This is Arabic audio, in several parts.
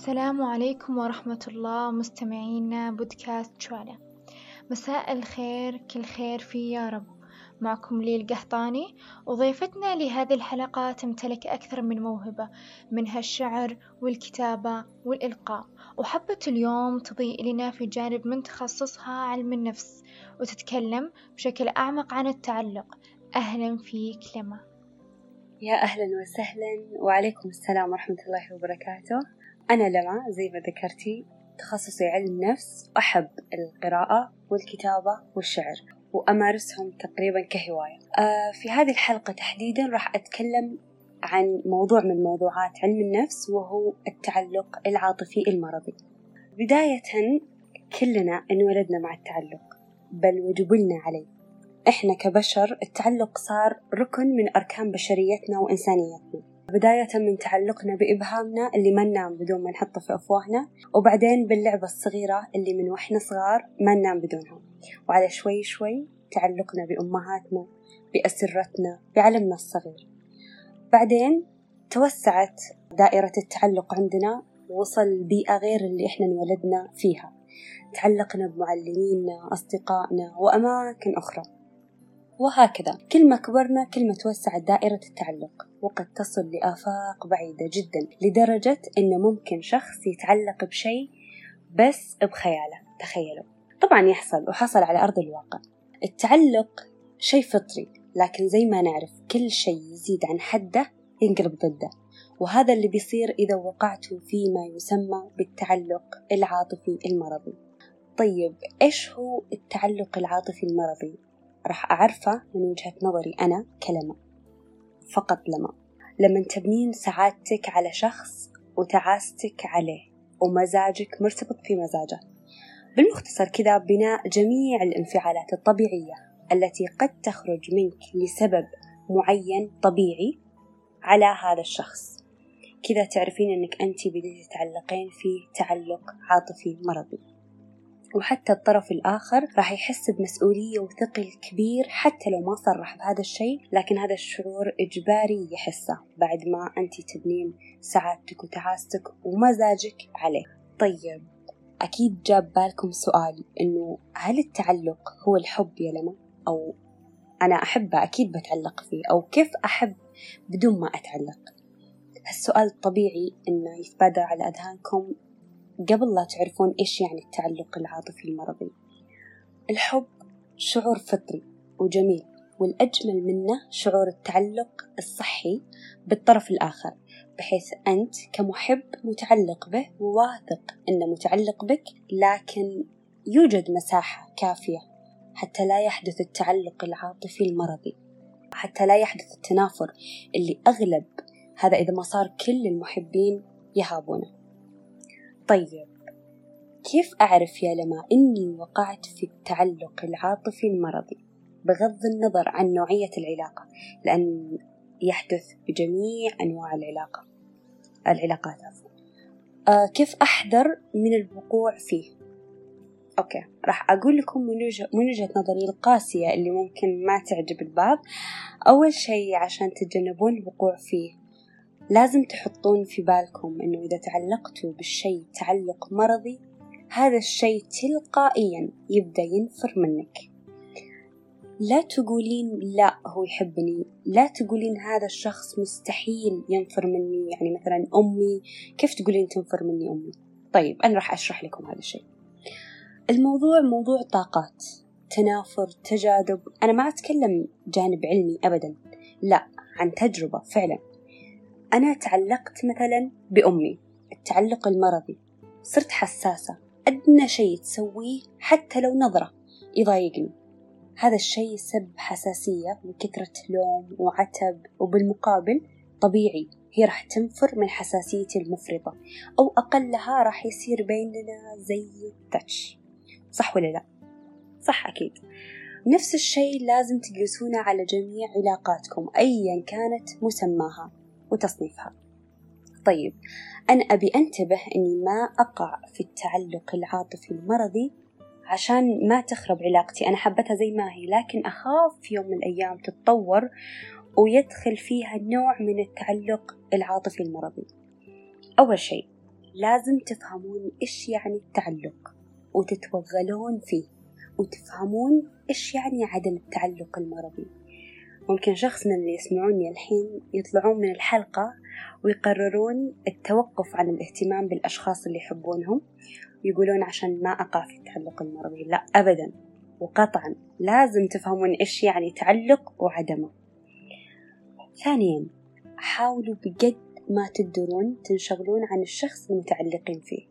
السلام عليكم ورحمة الله مستمعينا بودكاست شوالا مساء الخير كل خير فيه يا رب. معكم لي القحطاني وضيفتنا لهذه الحلقة تمتلك أكثر من موهبة منها الشعر والكتابة والإلقاء. وحبت اليوم تضيء لنا في جانب من تخصصها علم النفس وتتكلم بشكل أعمق عن التعلق. أهلا فيك لما. يا أهلا وسهلا وعليكم السلام ورحمة الله وبركاته. أنا لما زي ما ذكرتي تخصصي علم نفس وأحب القراءة والكتابة والشعر وأمارسهم تقريبا كهواية. آه في هذه الحلقة تحديدا راح أتكلم عن موضوع من موضوعات علم النفس وهو التعلق العاطفي المرضي. بداية كلنا انولدنا مع التعلق بل وجبلنا عليه. إحنا كبشر التعلق صار ركن من أركان بشريتنا وإنسانيتنا. بداية من تعلقنا بإبهامنا اللي ما ننام بدون ما نحطه في أفواهنا وبعدين باللعبة الصغيرة اللي من وإحنا صغار ما ننام بدونها. وعلى شوي شوي تعلقنا بأمهاتنا بأسرتنا بعلمنا الصغير. بعدين توسعت دائرة التعلق عندنا وصل البيئة غير اللي إحنا انولدنا فيها. تعلقنا بمعلمينا أصدقائنا وأماكن أخرى. وهكذا. كل ما كبرنا كل ما توسعت دائرة التعلق وقد تصل لآفاق بعيدة جدا لدرجة إنه ممكن شخص يتعلق بشيء بس بخياله. تخيلوا. طبعا يحصل وحصل على أرض الواقع. التعلق شيء فطري لكن زي ما نعرف كل شيء يزيد عن حده ينقلب ضده. وهذا اللي بيصير إذا وقعتوا فيما يسمى بالتعلق العاطفي المرضي. طيب إيش هو التعلق العاطفي المرضي؟ راح أعرفه من وجهة نظري أنا كلمة فقط لما. لما تبنين سعادتك على شخص وتعاستك عليه ومزاجك مرتبط في مزاجه. بالمختصر كذا بناء جميع الانفعالات الطبيعية التي قد تخرج منك لسبب معين طبيعي على هذا الشخص. كذا تعرفين أنك أنت بديتي تتعلقين في تعلق عاطفي مرضي. وحتى الطرف الآخر راح يحس بمسؤولية وثقل كبير حتى لو ما صرح بهذا الشيء لكن هذا الشعور إجباري يحسه بعد ما أنت تبنين سعادتك وتعاستك ومزاجك عليه. طيب أكيد جاب بالكم سؤال إنه هل التعلق هو الحب يا لما أو أنا أحبه أكيد بتعلق فيه أو كيف أحب بدون ما أتعلق؟ السؤال الطبيعي إنه يتبادر على أذهانكم قبل لا تعرفون إيش يعني التعلق العاطفي المرضي. الحب شعور فطري وجميل والأجمل منه شعور التعلق الصحي بالطرف الآخر بحيث أنت كمحب متعلق به وواثق أنه متعلق بك لكن يوجد مساحة كافية حتى لا يحدث التعلق العاطفي المرضي حتى لا يحدث التنافر اللي أغلب هذا إذا ما صار كل المحبين يهابونه. طيب كيف أعرف يا لما إني وقعت في التعلق العاطفي المرضي؟ بغض النظر عن نوعية العلاقة لأن يحدث بجميع أنواع العلاقة. العلاقات آه كيف أحذر من الوقوع فيه؟ أوكي راح أقول لكم من وجهة, من وجهة نظري القاسية اللي ممكن ما تعجب البعض. أول شيء عشان تتجنبون الوقوع فيه لازم تحطون في بالكم إنه إذا تعلقتوا بالشيء تعلق مرضي هذا الشيء تلقائيا يبدأ ينفر منك. لا تقولين لا هو يحبني لا تقولين هذا الشخص مستحيل ينفر مني يعني مثلا أمي كيف تقولين تنفر مني أمي؟ طيب أنا راح أشرح لكم هذا الشيء. الموضوع موضوع طاقات تنافر تجاذب. أنا ما أتكلم جانب علمي أبدا لا عن تجربة فعلا. أنا تعلقت مثلا بأمي التعلق المرضي صرت حساسة أدنى شيء تسويه حتى لو نظرة يضايقني. هذا الشيء سب حساسية وكثرة لوم وعتب وبالمقابل طبيعي هي راح تنفر من حساسيتي المفرطة أو أقلها راح يصير بيننا زي التاتش صح ولا لا؟ صح أكيد. نفس الشيء لازم تقيسونه على جميع علاقاتكم أيا كانت مسماها. وتصنيفها. طيب أنا أبي أنتبه أني ما أقع في التعلق العاطفي المرضي عشان ما تخرب علاقتي. أنا حبتها زي ما هي لكن أخاف في يوم من الأيام تتطور ويدخل فيها نوع من التعلق العاطفي المرضي. أول شيء لازم تفهمون إيش يعني التعلق وتتوغلون فيه وتفهمون إيش يعني عدم التعلق المرضي. ممكن شخص من اللي يسمعوني الحين يطلعون من الحلقة ويقررون التوقف عن الاهتمام بالأشخاص اللي يحبونهم. يقولون عشان ما أقع في التعلق المرضي لا أبدا. وقطعا. لازم تفهمون إيش يعني تعلق وعدمه. ثانيا حاولوا بقد ما تقدرون تنشغلون عن الشخص المتعلقين فيه.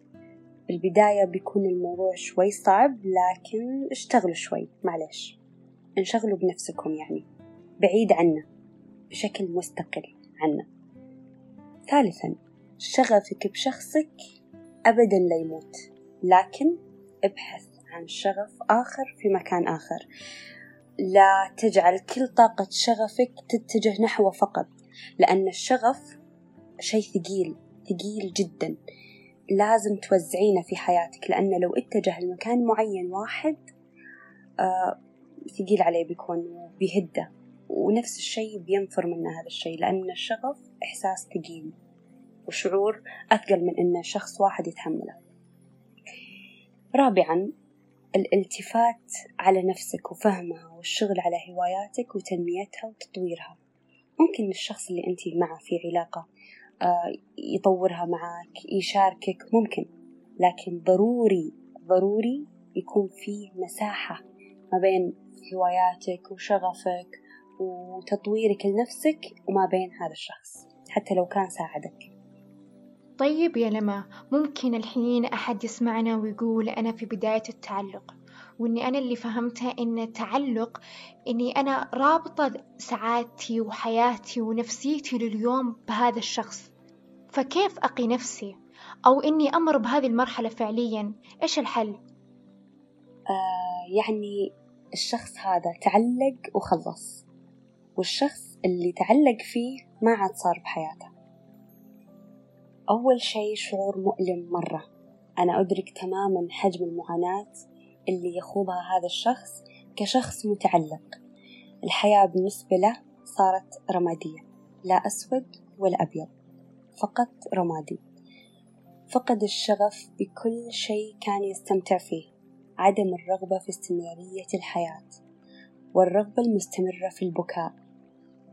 بالبداية بيكون الموضوع شوي صعب لكن اشتغلوا شوي. معلش. انشغلوا بنفسكم يعني. بعيد عنه بشكل مستقل عنه ثالثا شغفك بشخصك أبدا لا يموت لكن ابحث عن شغف آخر في مكان آخر. لا تجعل كل طاقة شغفك تتجه نحوه فقط لأن الشغف شيء ثقيل ثقيل جدا. لازم توزعينه في حياتك لأنه لو اتجه لمكان معين واحد آه ثقيل عليه بيكون بيهده. ونفس الشيء بينفر منه هذا الشيء لأن الشغف إحساس ثقيل وشعور أثقل من أن شخص واحد يتحمله. رابعا الالتفات على نفسك وفهمها والشغل على هواياتك وتنميتها وتطويرها. ممكن الشخص اللي أنت معه في علاقة آه، يطورها معك يشاركك ممكن. لكن ضروري ضروري يكون فيه مساحة ما بين هواياتك وشغفك وتطويرك لنفسك وما بين هذا الشخص حتى لو كان ساعدك. طيب يا لما ممكن الحين أحد يسمعنا ويقول أنا في بداية التعلق وإني أنا اللي فهمته إن التعلق إني أنا رابطة سعادتي وحياتي ونفسيتي لليوم بهذا الشخص. فكيف أقي نفسي؟ أو إني أمر بهذه المرحلة فعليا إيش الحل؟ آه يعني الشخص هذا تعلق وخلص. والشخص اللي تعلق فيه ما عاد صار بحياته. أول شيء شعور مؤلم مرة. أنا أدرك تماما حجم المعاناة اللي يخوضها هذا الشخص كشخص متعلق. الحياة بالنسبة له صارت رمادية لا أسود ولا أبيض فقط رمادي. فقد الشغف بكل شيء كان يستمتع فيه عدم الرغبة في استمرارية الحياة والرغبة المستمرة في البكاء.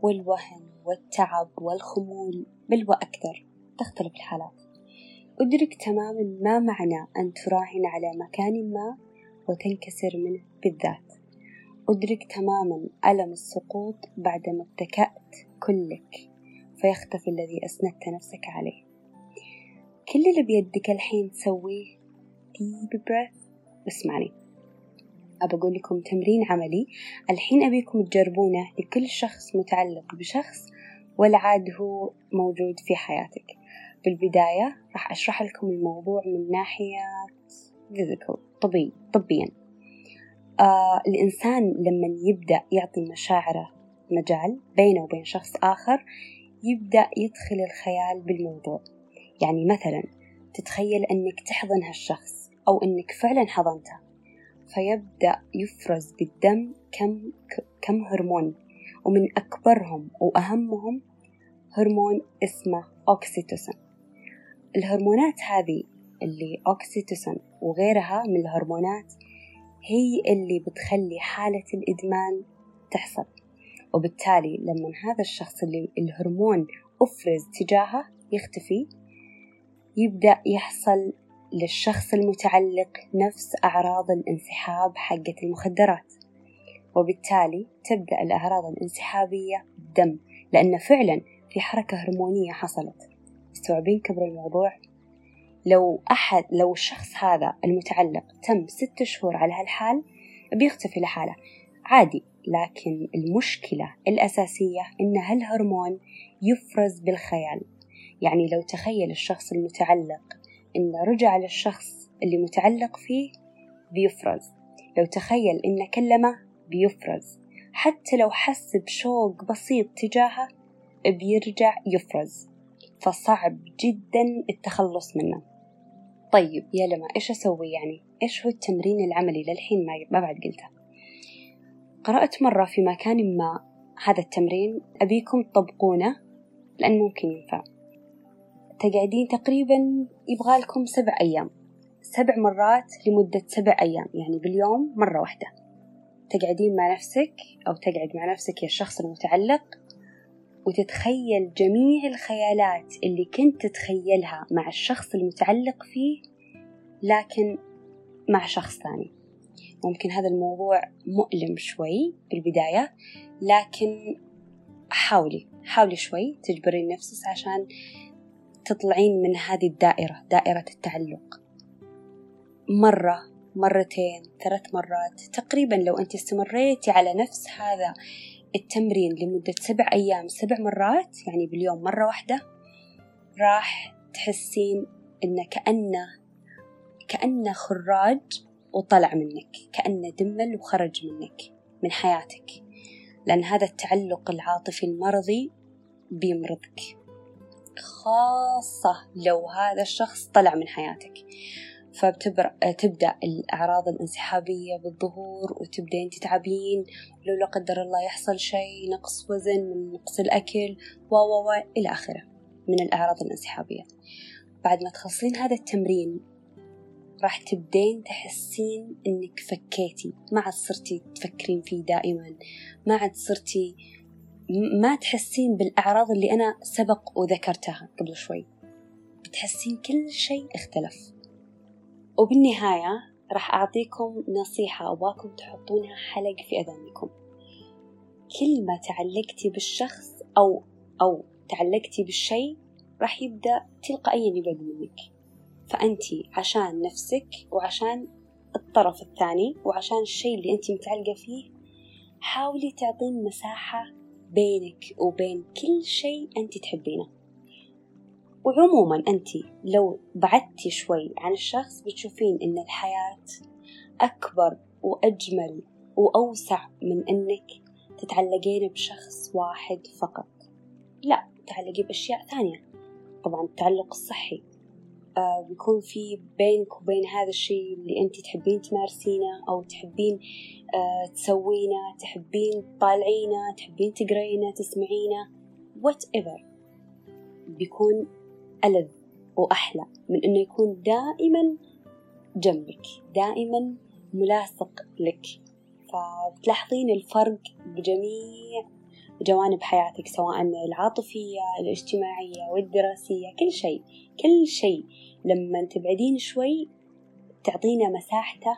والوهن والتعب والخمول بل وأكثر تختلف الحالات. أدرك تماما ما معنى أن تراهن على مكان ما وتنكسر منه بالذات. أدرك تماما ألم السقوط بعدما اتكأت كلك فيختفي الذي أسندت نفسك عليه. كل اللي بيدك الحين تسويه deep breath واسمعني أبى أقول لكم تمرين عملي. الحين أبيكم تجربونه لكل شخص متعلق بشخص ولا عاد هو موجود في حياتك. بالبداية راح أشرح لكم الموضوع من ناحية physical طبي طبيا. آه الإنسان لما يبدأ يعطي مشاعره مجال بينه وبين شخص آخر يبدأ يدخل الخيال بالموضوع. يعني مثلا تتخيل أنك تحضن هالشخص أو أنك فعلا حضنته. فيبدأ يفرز بالدم كم كم هرمون. ومن أكبرهم وأهمهم هرمون اسمه أوكسيتوسن الهرمونات هذه اللي أوكسيتوسن وغيرها من الهرمونات هي اللي بتخلي حالة الإدمان تحصل. وبالتالي لما هذا الشخص اللي الهرمون أفرز تجاهه يختفي يبدأ يحصل للشخص المتعلق نفس أعراض الانسحاب حقة المخدرات. وبالتالي تبدأ الأعراض الانسحابية بالدم لأن فعلا في حركة هرمونية حصلت. مستوعبين كبر الموضوع؟ لو أحد لو الشخص هذا المتعلق تم ست شهور على هالحال بيختفي لحاله. عادي لكن المشكلة الأساسية إن هالهرمون يفرز بالخيال. يعني لو تخيل الشخص المتعلق إنه رجع للشخص اللي متعلق فيه بيفرز. لو تخيل إنه كلمة بيفرز. حتى لو حس بشوق بسيط تجاهه بيرجع يفرز. فصعب جدا التخلص منه. طيب يا لما إيش أسوي يعني؟ إيش هو التمرين العملي للحين؟ ما بعد قلته. قرأت مرة في مكان ما هذا التمرين. أبيكم تطبقونه؟ لأن ممكن ينفع. تقعدين تقريبا يبغالكم سبع أيام. سبع مرات لمدة سبع أيام يعني باليوم مرة واحدة. تقعدين مع نفسك أو تقعد مع نفسك يا الشخص المتعلق وتتخيل جميع الخيالات اللي كنت تتخيلها مع الشخص المتعلق فيه لكن مع شخص ثاني. ممكن هذا الموضوع مؤلم شوي بالبداية لكن حاولي حاولي شوي تجبرين نفسك عشان تطلعين من هذه الدائرة دائرة التعلق. مرة مرتين ثلاث مرات. تقريبا لو أنت استمريتي على نفس هذا التمرين لمدة سبع أيام سبع مرات يعني باليوم مرة واحدة راح تحسين إنه كأنه كأنه خراج وطلع منك كأنه دمل وخرج منك من حياتك. لأن هذا التعلق العاطفي المرضي بيمرضك. خاصة لو هذا الشخص طلع من حياتك. فتبدأ الأعراض الانسحابية بالظهور وتبدأين تتعبين لو لا قدر الله يحصل شيء نقص وزن من نقص الأكل و و إلى آخره من الأعراض الانسحابية. بعد ما تخلصين هذا التمرين راح تبدين تحسين إنك فكيتي. ما عاد صرتي تفكرين فيه دائما. ما عاد صرتي ما تحسين بالأعراض اللي أنا سبق وذكرتها قبل شوي. بتحسين كل شيء اختلف. وبالنهاية راح أعطيكم نصيحة أبغاكم تحطونها حلق في أذانكم. كل ما تعلقتي بالشخص أو أو تعلقتي بالشيء راح يبدأ تلقائيا يبعد منك. فأنتي عشان نفسك وعشان الطرف الثاني وعشان الشيء اللي أنتي متعلقة فيه حاولي تعطين مساحة بينك وبين كل شيء أنت تحبينه. وعموما أنت لو بعدتي شوي عن الشخص بتشوفين إن الحياة أكبر وأجمل وأوسع من إنك تتعلقين بشخص واحد فقط. لا تعلقي بأشياء ثانية. طبعا التعلق الصحي بيكون في بينك وبين هذا الشيء اللي أنت تحبين تمارسينه أو تحبين آه تسوينه تحبين تطالعينه تحبين تقرينه تسمعينه whatever. بيكون ألذ وأحلى من إنه يكون دائما جنبك دائما ملاصق لك. فبتلاحظين الفرق بجميع جوانب حياتك سواء العاطفية الاجتماعية والدراسية كل شيء كل شيء. لما تبعدين شوي تعطينا مساحته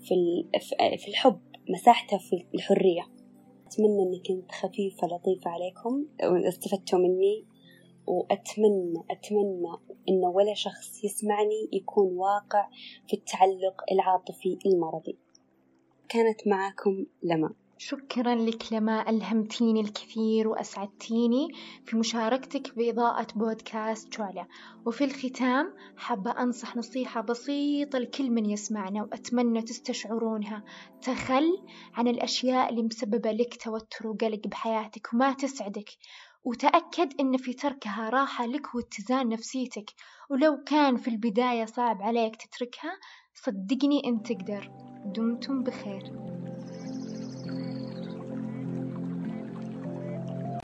في في الحب مساحته في الحرية. أتمنى إني كنت خفيفة لطيفة عليكم واستفدتوا مني. وأتمنى أتمنى إنه ولا شخص يسمعني يكون واقع في التعلق العاطفي المرضي. كانت معكم لما شكرا لك لما ألهمتيني الكثير وأسعدتيني في مشاركتك بإضاءة بودكاست جولا وفي الختام حابة أنصح نصيحة بسيطة لكل من يسمعنا وأتمنى تستشعرونها. تخل عن الأشياء اللي مسببة لك توتر وقلق بحياتك وما تسعدك. وتأكد إن في تركها راحة لك واتزان نفسيتك. ولو كان في البداية صعب عليك تتركها صدقني أنت تقدر. دمتم بخير.